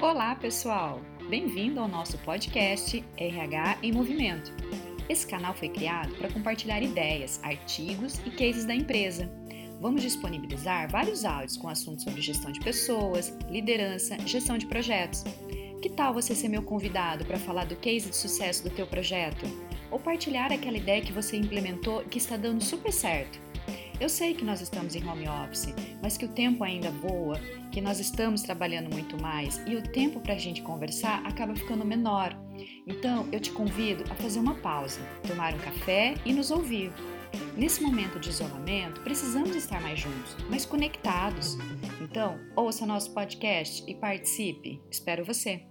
Olá, pessoal! Bem-vindo ao nosso podcast RH em Movimento. Esse canal foi criado para compartilhar ideias, artigos e cases da empresa. Vamos disponibilizar vários áudios com assuntos sobre gestão de pessoas, liderança, gestão de projetos. Que tal você ser meu convidado para falar do case de sucesso do teu projeto? Ou partilhar aquela ideia que você implementou e que está dando super certo? Eu sei que nós estamos em home office, mas que o tempo ainda voa, que nós estamos trabalhando muito mais e o tempo para a gente conversar acaba ficando menor. Então, eu te convido a fazer uma pausa, tomar um café e nos ouvir. Nesse momento de isolamento, precisamos estar mais juntos, mais conectados. Então, ouça nosso podcast e participe. Espero você!